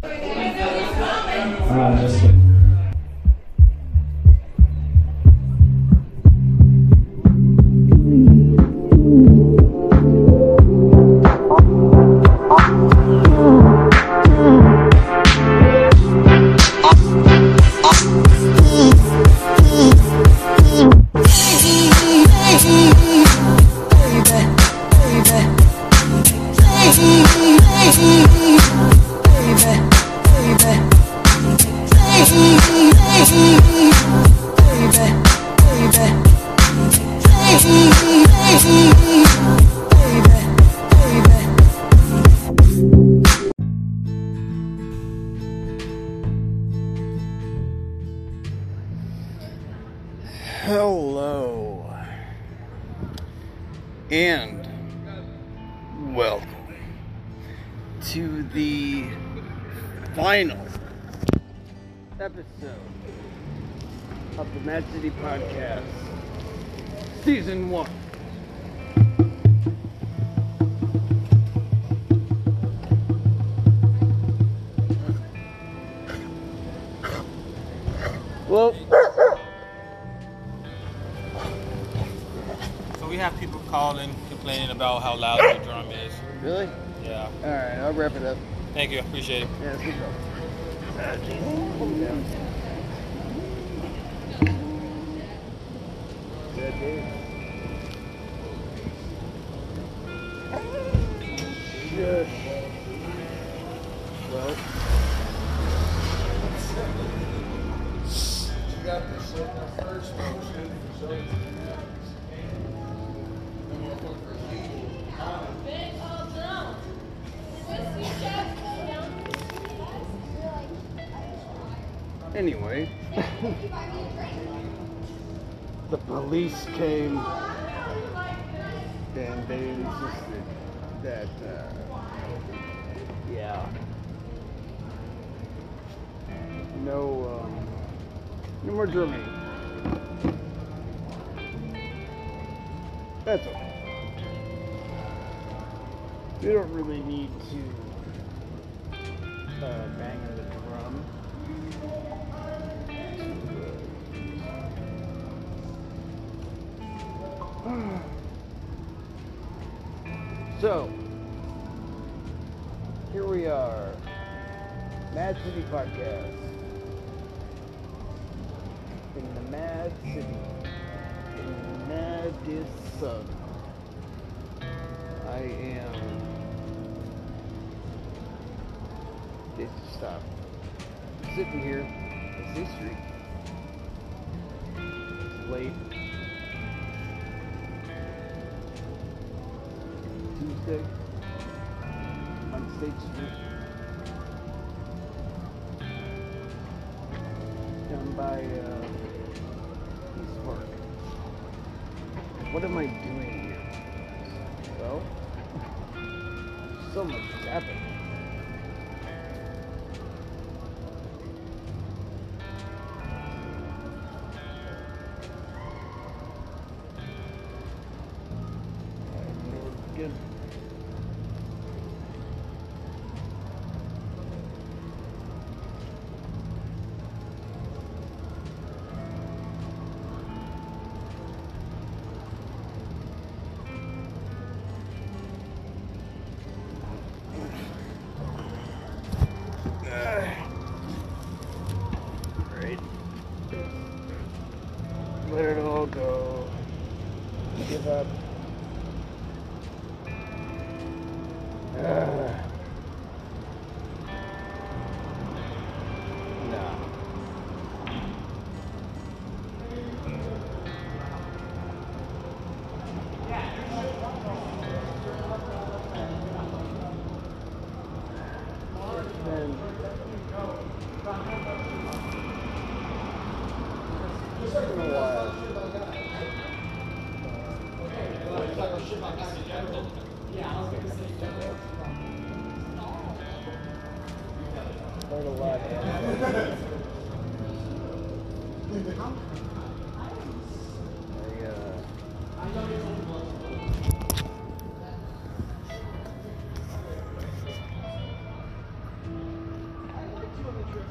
Ah, Season 1. Well, So we have people calling, complaining about how loud the drum is. really? Yeah. Alright, I'll wrap it up. Thank you. I appreciate it. Yeah, let's keep going. Ah, jeez. Calm down. Good dude. Anyway, the police came and they insisted that, uh, yeah, no, um, no more drumming. That's okay. We don't really need to uh, bang on the So, here we are, Mad City Podcast. In the Mad City. In the maddest sun. I am. Just stop. Sitting here. It's this street. It's late. Tuesday on State Street. Down by uh, East Park. What am I doing here? Well, so much has happened.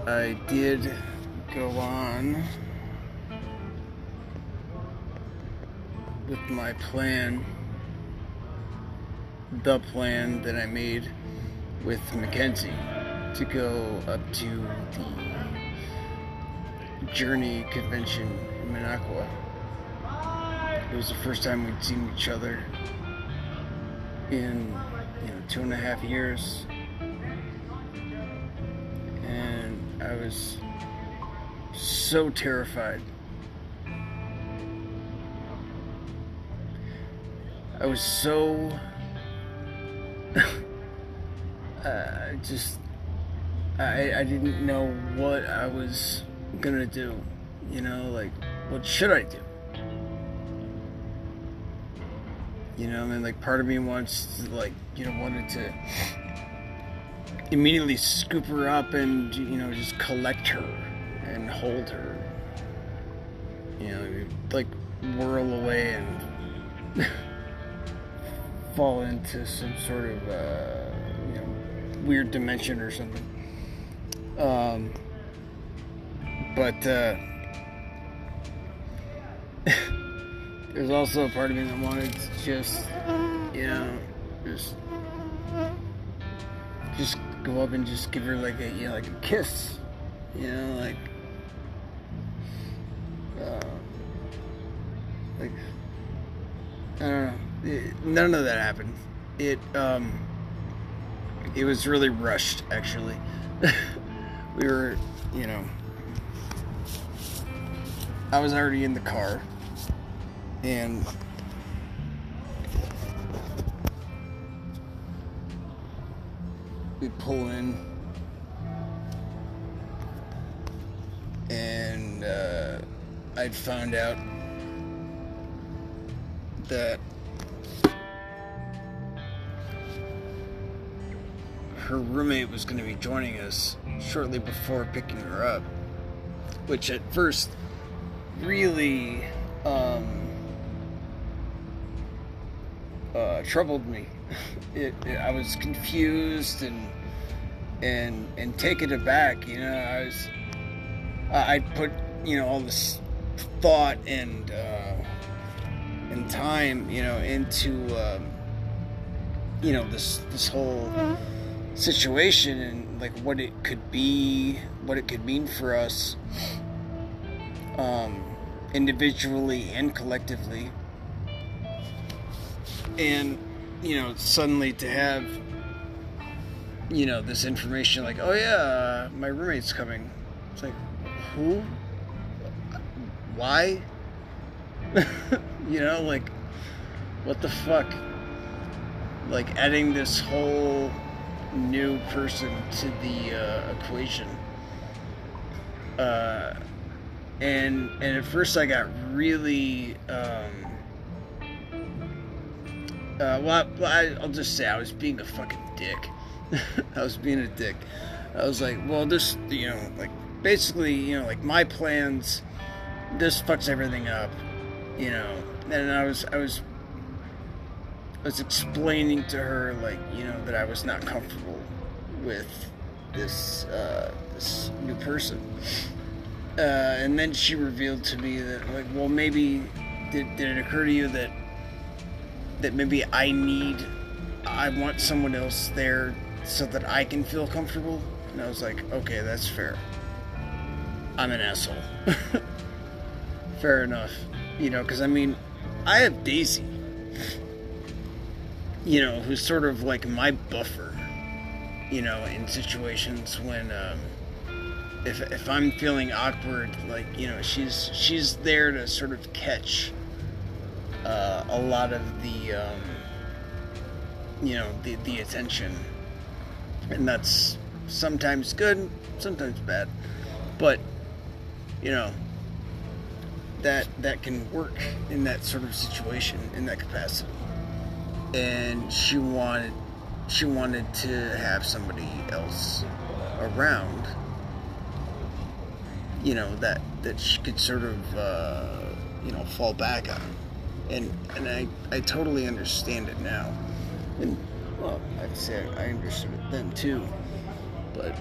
I, did go on my plan, the plan that I made with Mackenzie to go up to the Journey convention in Minocqua. It was the first time we'd seen each other in you know two and a half years, and I was so terrified. I was so uh, just I I didn't know what I was gonna do. You know, like what should I do? You know, I and like part of me wants to like you know wanted to immediately scoop her up and you know just collect her and hold her. You know, like whirl away and fall into some sort of uh, you know weird dimension or something. Um, but uh, there's also a part of me that wanted to just you know just just go up and just give her like a you know like a kiss, you know like. Uh, like I don't know. None of that happened. It um, it was really rushed. Actually, we were, you know, I was already in the car, and we pull in, and uh, I'd found out that her roommate was going to be joining us shortly before picking her up, which at first really um, uh, troubled me. It, it, I was confused and and and taken aback. You know, I was I I put you know all this thought and uh, and time you know into um, you know this this whole situation and like what it could be, what it could mean for us, um, individually and collectively, and you know suddenly to have you know this information like oh yeah my roommate's coming. It's like who? Why? You know like what the fuck? Like adding this whole new person to the uh, equation uh, and and at first I got really um, uh, well, I, I'll just say I was being a fucking dick. I was being a dick. I was like, well, this, you know, like basically, you know, like my plans, this fucks everything up, you know. And I was, I was, I was explaining to her, like, you know, that I was not comfortable with this, uh, this new person. Uh, and then she revealed to me that, like, well, maybe did, did it occur to you that that maybe I need, I want someone else there so that I can feel comfortable. And I was like, okay, that's fair. I'm an asshole. fair enough. You know, because I mean, I have Daisy, you know, who's sort of like my buffer, you know, in situations when, um, if, if I'm feeling awkward, like, you know, she's, she's there to sort of catch uh, a lot of the um, you know the the attention, and that's sometimes good, sometimes bad, but you know that that can work in that sort of situation in that capacity. And she wanted she wanted to have somebody else around, you know that that she could sort of uh, you know fall back on and and I I totally understand it now. And well, I'd say I understood it then too, but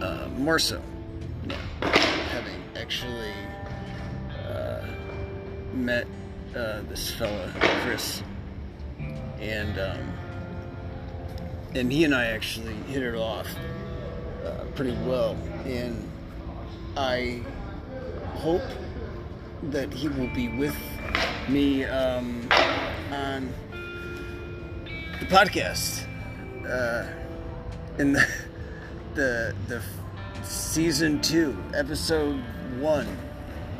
uh, more so. Yeah. Having actually uh, met uh, this fella, Chris, and um, and he and I actually hit it off uh, pretty well, and I hope that he will be with me um, on the podcast uh, in the the the season two, episode one.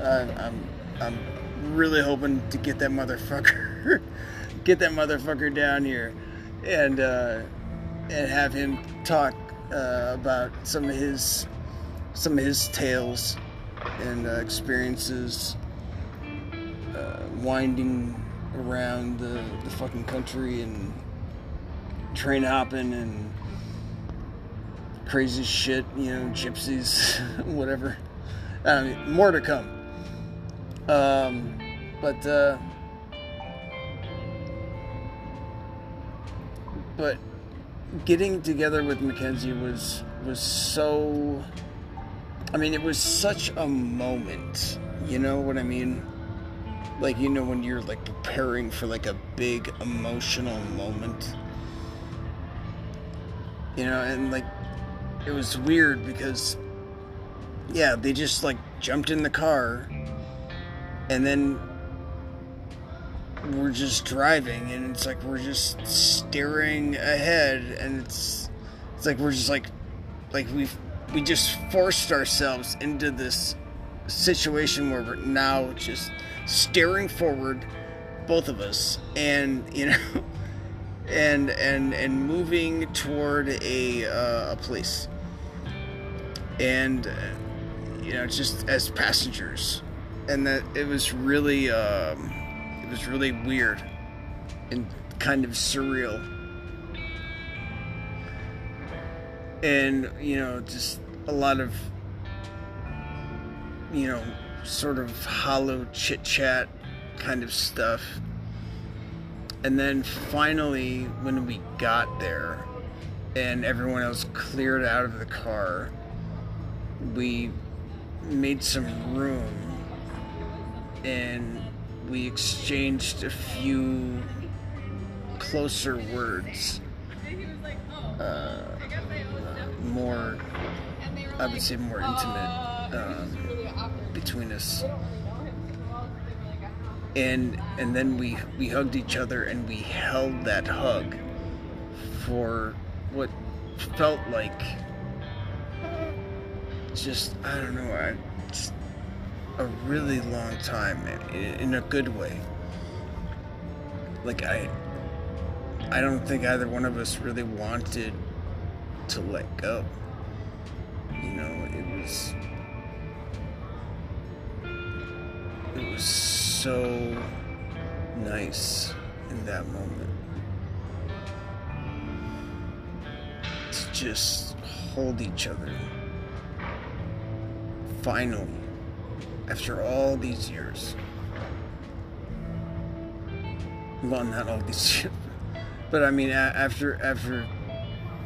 Uh, I'm I'm really hoping to get that motherfucker get that motherfucker down here and uh, and have him talk uh, about some of his some of his tales and uh, experiences uh, winding around the, the fucking country and train hopping and crazy shit, you know, gypsies, whatever. Um, more to come. Um, but but getting together with Mackenzie was was so. I mean, it was such a moment. You know what I mean? Like you know when you're like preparing for like a big emotional moment. You know, and like it was weird because yeah, they just like jumped in the car and then we're just driving and it's like we're just staring ahead and it's it's like we're just like like we've we just forced ourselves into this situation where we're now just staring forward both of us and you know and and and moving toward a uh, a place. And you know just as passengers. And that it was really um, it was really weird and kind of surreal. And you know just a lot of you know sort of hollow chit chat kind of stuff. And then finally when we got there and everyone else cleared out of the car we made some room and we exchanged a few closer words. Uh, more i would say more intimate um, between us. And and then we we hugged each other and we held that hug for what felt like just I don't know I just a really long time in, a good way. Like I I don't think either one of us really wanted to let go. You know it was it was so nice in that moment to just hold each other. Finally after all these years. Well not all these years but i mean after after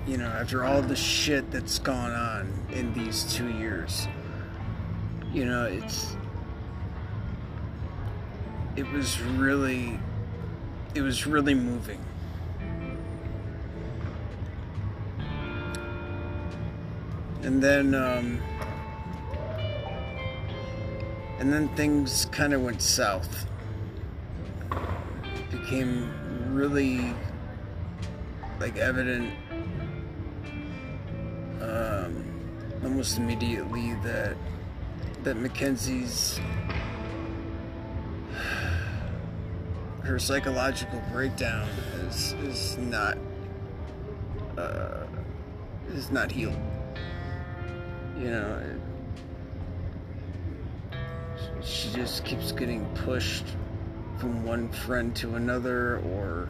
you know after all the shit that's gone on in these two years you know it's it was really it was really moving. And then um, and then things kind of went south it became really like evident um, almost immediately that that Mackenzie's her psychological breakdown is is not uh, is not healed. You know, she just keeps getting pushed from one friend to another, or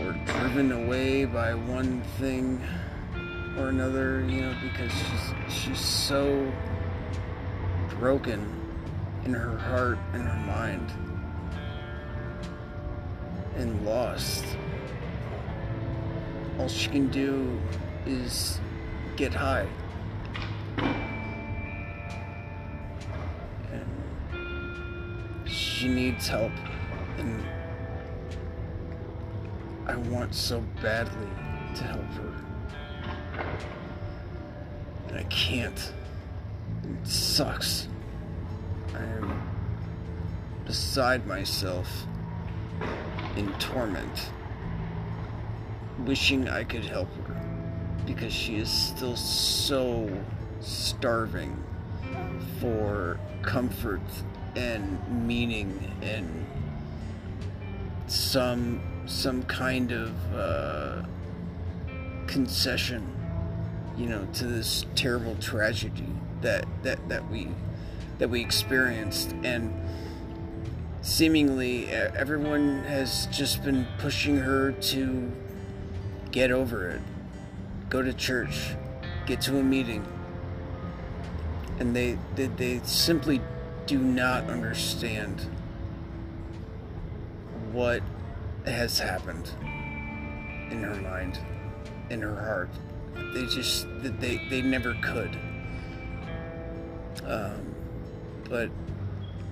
or driven away by one thing or another. You know, because she's she's so broken in her heart and her mind and lost. All she can do is get high. She needs help, and I want so badly to help her. And I can't. It sucks. I am beside myself in torment, wishing I could help her because she is still so starving for comfort and meaning and some some kind of uh, concession, you know, to this terrible tragedy that that that we that we experienced. And seemingly everyone has just been pushing her to get over it. Go to church. Get to a meeting. And they they, they simply do not understand what has happened in her mind in her heart they just they they never could um, but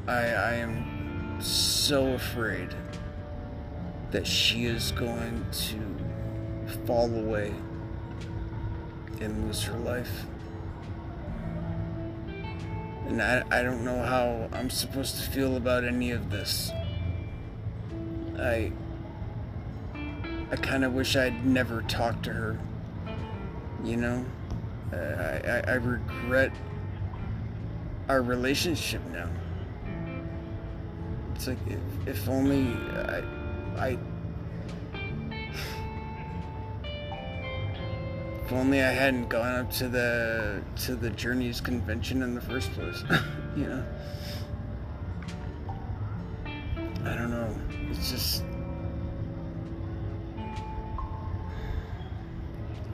I I am so afraid that she is going to fall away and lose her life. And I, I don't know how I'm supposed to feel about any of this. I I kind of wish I'd never talked to her. You know, I, I, I regret our relationship now. It's like if, if only I, I, if only I hadn't gone up to the to the Journeys convention in the first place. you know, I don't know. It's just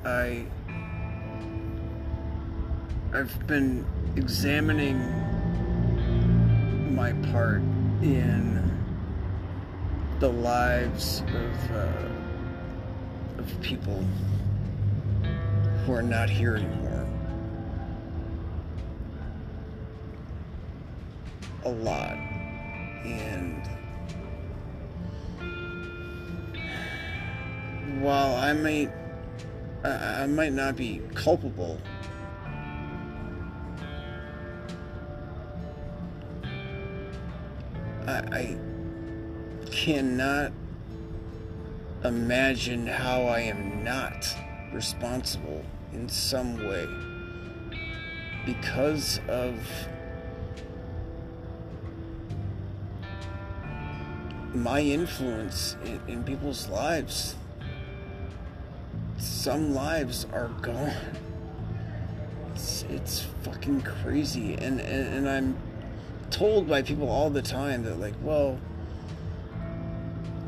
I. I've been examining my part in the lives of uh, of people who are not here anymore. A lot, and while I might I might not be culpable I, I cannot imagine how I am not responsible in some way because of my influence in, in people's lives. Some lives are gone. It's, it's fucking crazy, and, and and I'm told by people all the time that like, well,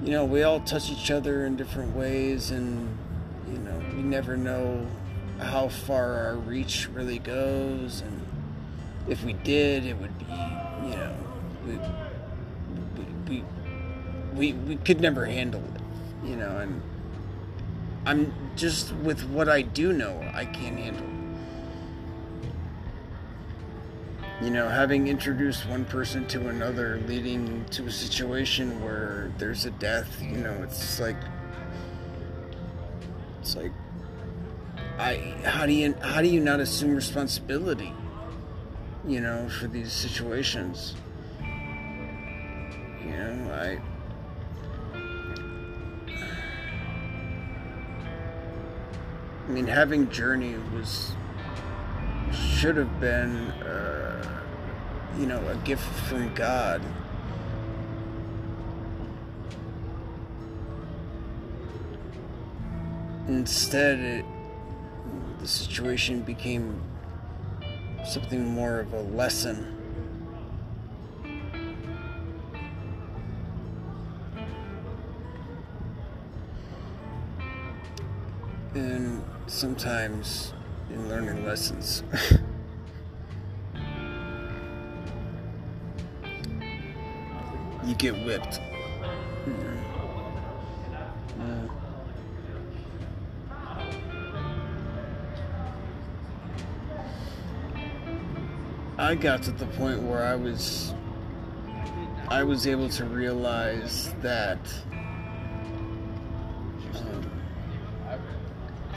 you know, we all touch each other in different ways, and you know, we never know how far our reach really goes, and if we did, it would be, you know, we we we we, could never handle it, you know, and I'm just with what I do know, I can't handle. You know, having introduced one person to another, leading to a situation where there's a death, you know, it's like, it's like, I, how do you, how do you not assume responsibility, you know, for these situations? You know, I, I mean, having Journey was should have been, uh, you know, a gift from God. Instead, it, the situation became something more of a lesson. And sometimes in learning lessons, you get whipped. Mhm. I got to the point where I was I was able to realize that um,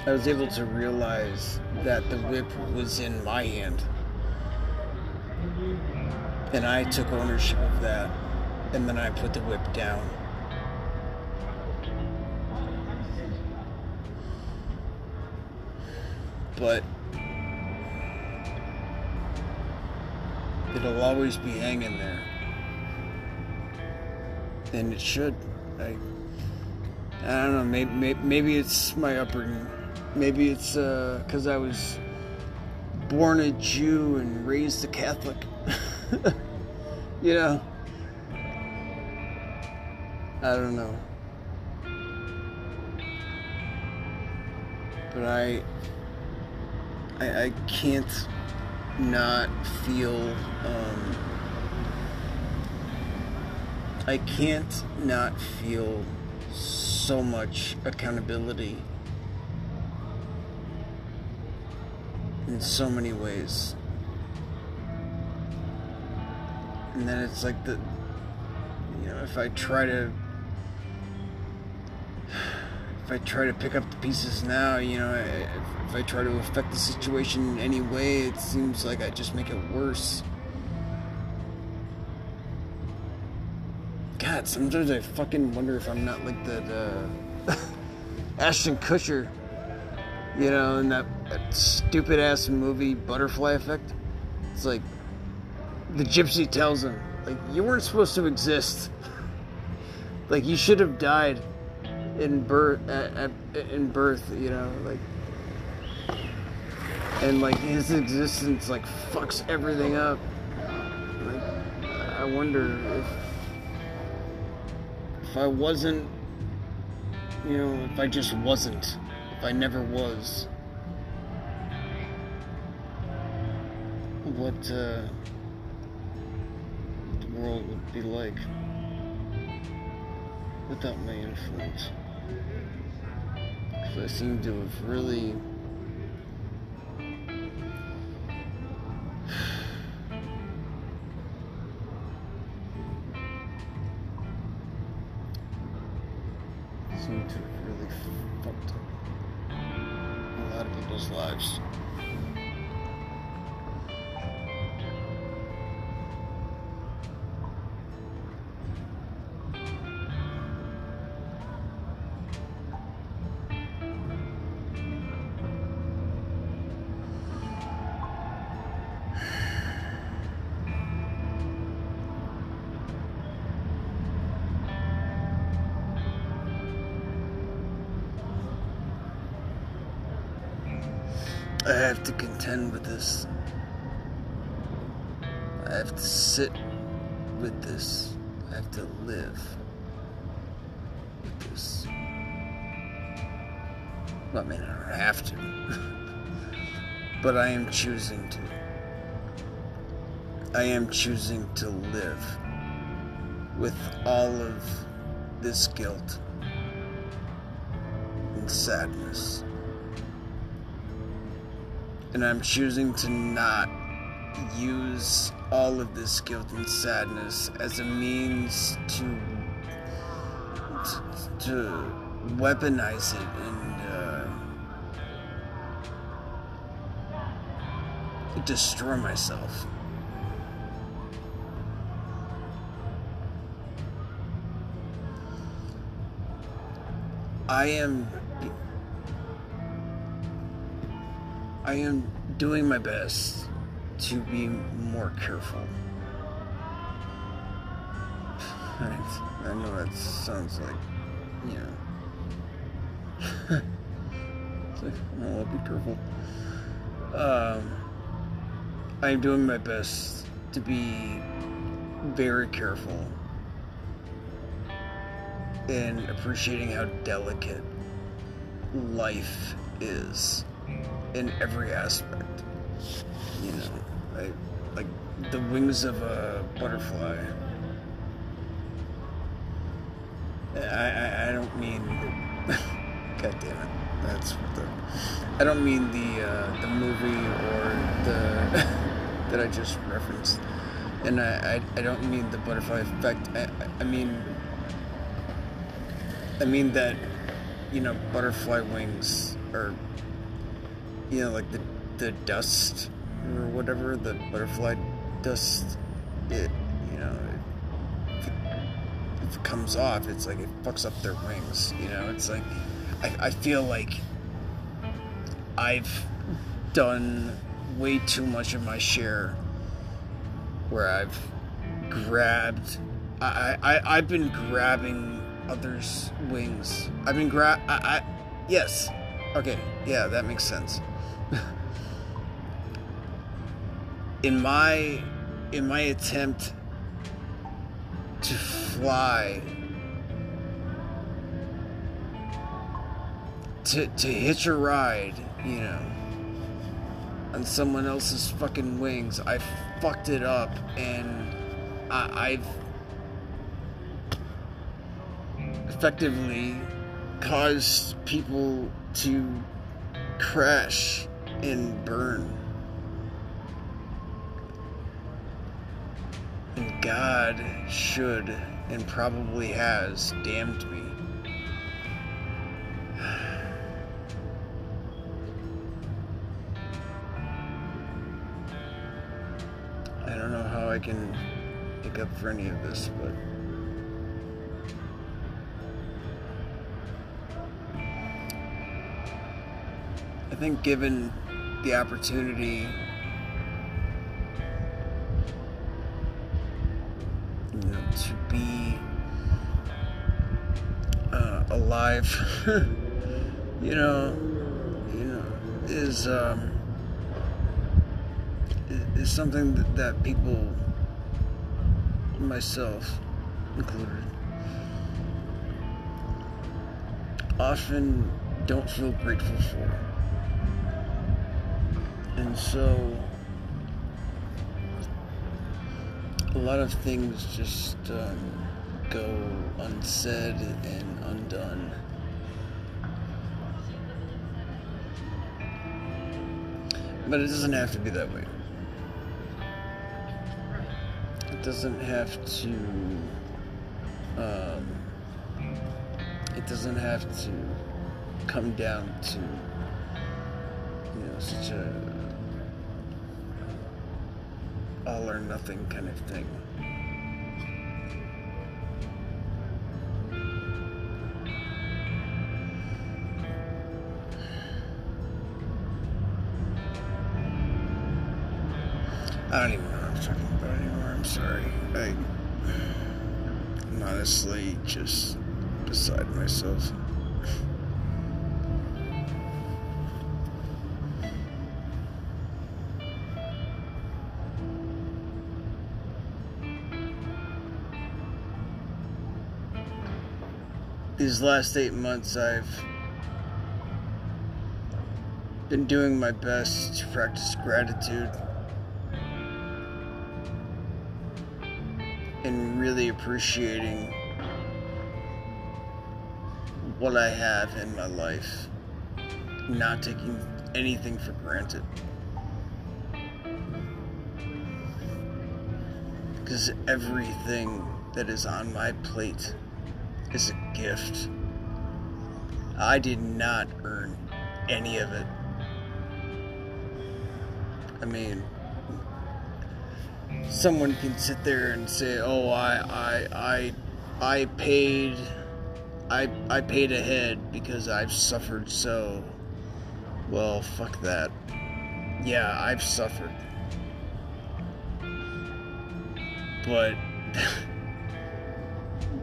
I was able to realize that the whip was in my hand. And I took ownership of that. And then I put the whip down. But it'll always be hanging there. And it should. I, I don't know. Maybe, maybe, maybe it's my upbringing. Maybe it's uh, because I was born a Jew and raised a Catholic. you know? I don't know. But I, I, I can't not feel, um, I can't not feel so much accountability in so many ways. And then it's like the, you know, if I try to, if I try to pick up the pieces now, you know, if, if I try to affect the situation in any way, it seems like I just make it worse. God, sometimes I fucking wonder if I'm not like that the Ashton Kutcher, you know, in that, that stupid ass movie Butterfly Effect. It's like the gypsy tells him, like, you weren't supposed to exist. like, you should have died in birth, at, at, in birth, you know, like, and like his existence like fucks everything up. Like, I wonder if if I wasn't, you know, if I just wasn't, if I never was, what uh, the world would be like without my influence. Because I seem to have really. seem to have really fucked up a lot of people's lives. To contend with this. I have to sit with this. I have to live with this. Well, I mean, I don't have to. but I am choosing to. I am choosing to live with all of this guilt and sadness and I'm choosing to not use all of this guilt and sadness as a means to to, weaponize it and uh, destroy myself. I am I am doing my best to be more careful. I, know that sounds like, you know. it's like, oh, I'll be careful. Um, I'm doing my best to be very careful in appreciating how delicate life is in every aspect. You know, like, like the wings of a butterfly. I, I, I don't mean. God damn it. That's what the. I don't mean the uh, the movie or the that I just referenced and I, I, I don't mean the butterfly effect. I, I- I mean, I mean that, you know, butterfly wings are, you know, like the the dust or whatever the butterfly dust. It, you know, if it, it comes off, it's like it fucks up their wings. You know, it's like I, I feel like I've done way too much of my share where I've grabbed I, I I've been grabbing others' wings. I've been grab I, I yes. Okay, yeah, that makes sense. In my in my attempt to fly to to hitch a ride, you know, on someone else's fucking wings, I fucked it up and I, I've effectively caused people to crash and burn. And God should and probably has damned me. I don't know how I can make up for any of this, but. I think given the opportunity you know, to be uh, alive, you know, you know, is um, is something that, that people, myself included, often don't feel grateful for. And so, a lot of things just um, go unsaid and undone. But it doesn't have to be that way. It doesn't have to. Um, it doesn't have to come down to you know such a all or nothing kind of thing. I don't even know what I'm talking about anymore. I'm sorry. I, I'm honestly just beside myself. These last eight months, I've been doing my best to practice gratitude and really appreciating what I have in my life, not taking anything for granted. Because everything that is on my plate is a gift. I did not earn any of it. I mean, someone can sit there and say, "Oh, I, I, I, I paid, I, I paid ahead because I've suffered so." Well, fuck that. Yeah, I've suffered, but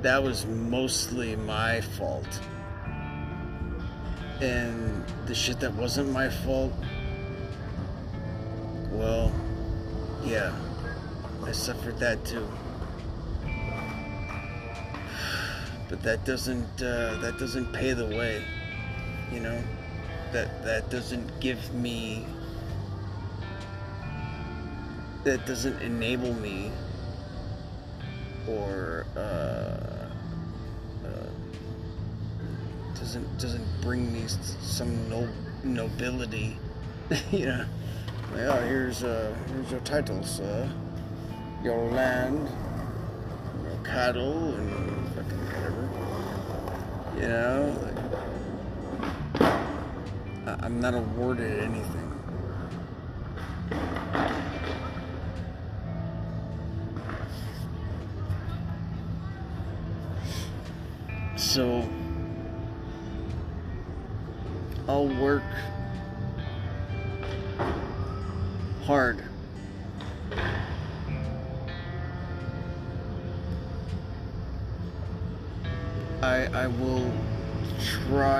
that was mostly my fault. And the shit that wasn't my fault, well, yeah, I suffered that too. But that doesn't uh, that doesn't pay the way, you know. That that doesn't give me. That doesn't enable me. Or uh, doesn't doesn't bring me some no, nobility, you know. Oh, here's uh, here's your titles. Uh, your land, your cattle, and fucking whatever. You know, like, I'm not awarded anything.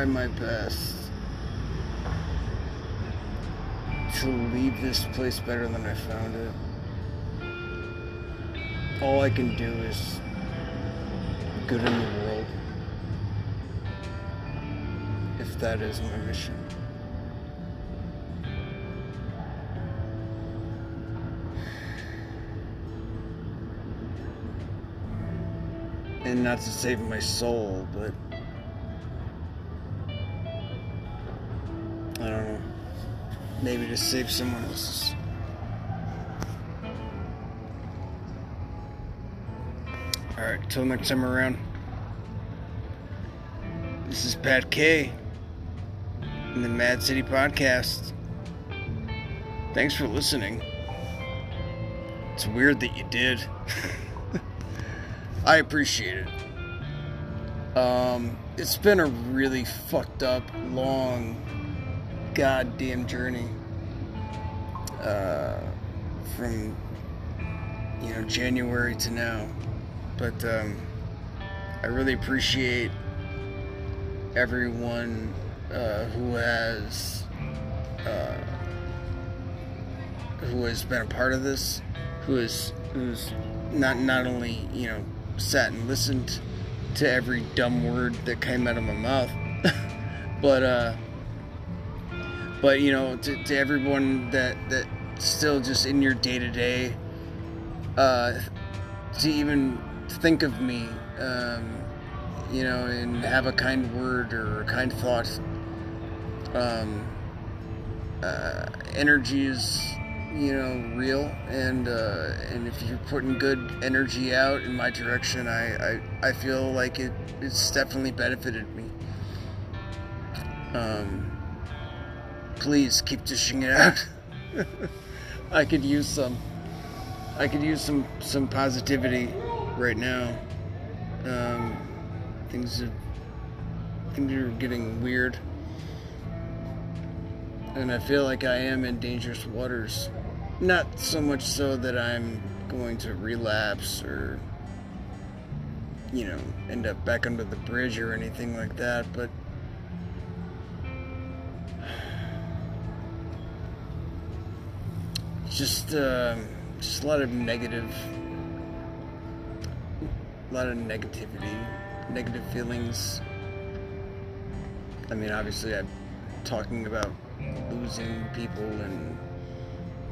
Try my best to leave this place better than I found it. All I can do is good in the world. If that is my mission. and not to save my soul, but Maybe to save someone else's. Alright, till next time around. This is Pat K in the Mad City Podcast. Thanks for listening. It's weird that you did. I appreciate it. Um, it's been a really fucked up, long, goddamn journey. Uh, from you know January to now, but um, I really appreciate everyone uh, who has uh, who has been a part of this, who is who's not not only you know sat and listened to every dumb word that came out of my mouth, but uh, but you know to, to everyone that that still just in your day to day, uh, to even think of me, um, you know, and have a kind word or a kind thought. Um, uh, energy is you know real and uh, and if you're putting good energy out in my direction I, I, I feel like it it's definitely benefited me um, please keep dishing it out I could use some I could use some some positivity right now um, things are things are getting weird and I feel like I am in dangerous waters. Not so much so that I'm going to relapse or, you know, end up back under the bridge or anything like that, but. Just, uh, just a lot of negative, a lot of negativity, negative feelings. I mean, obviously, I'm talking about losing people and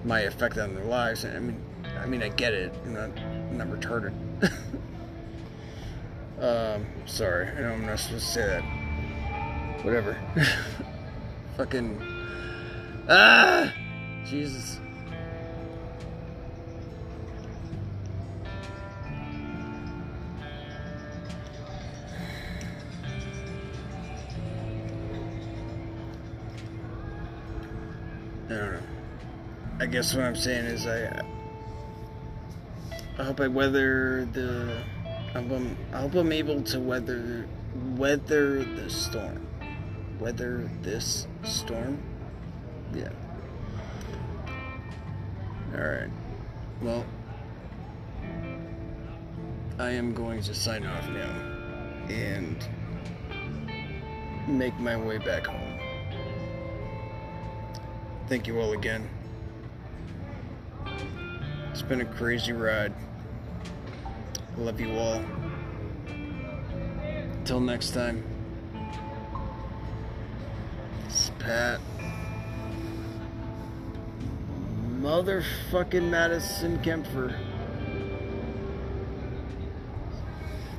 my effect on their lives. I mean, I mean, I get it. I'm not, I'm not retarded. um, sorry, I know I'm not supposed to say that. Whatever. Fucking ah, Jesus. Guess what I'm saying is I I hope I weather the I hope I'm, I hope I'm able to weather weather the storm. Weather this storm? Yeah. Alright. Well I am going to sign off now and make my way back home. Thank you all again. It's been a crazy ride. I love you all. Till next time. It's Pat. Motherfucking Madison Kempfer.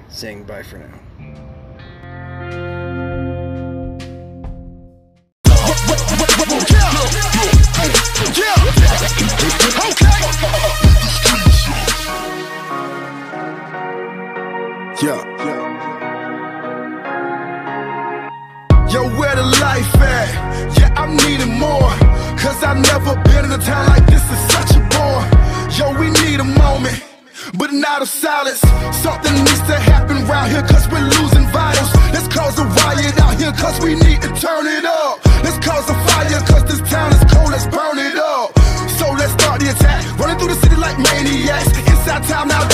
Saying bye for now. of silence. Something needs to happen round here, cause we're losing vitals. Let's cause a riot out here, cause we need to turn it up. Let's cause a fire, cause this town is cold, let's burn it up. So let's start the attack. Running through the city like maniacs. It's our time now.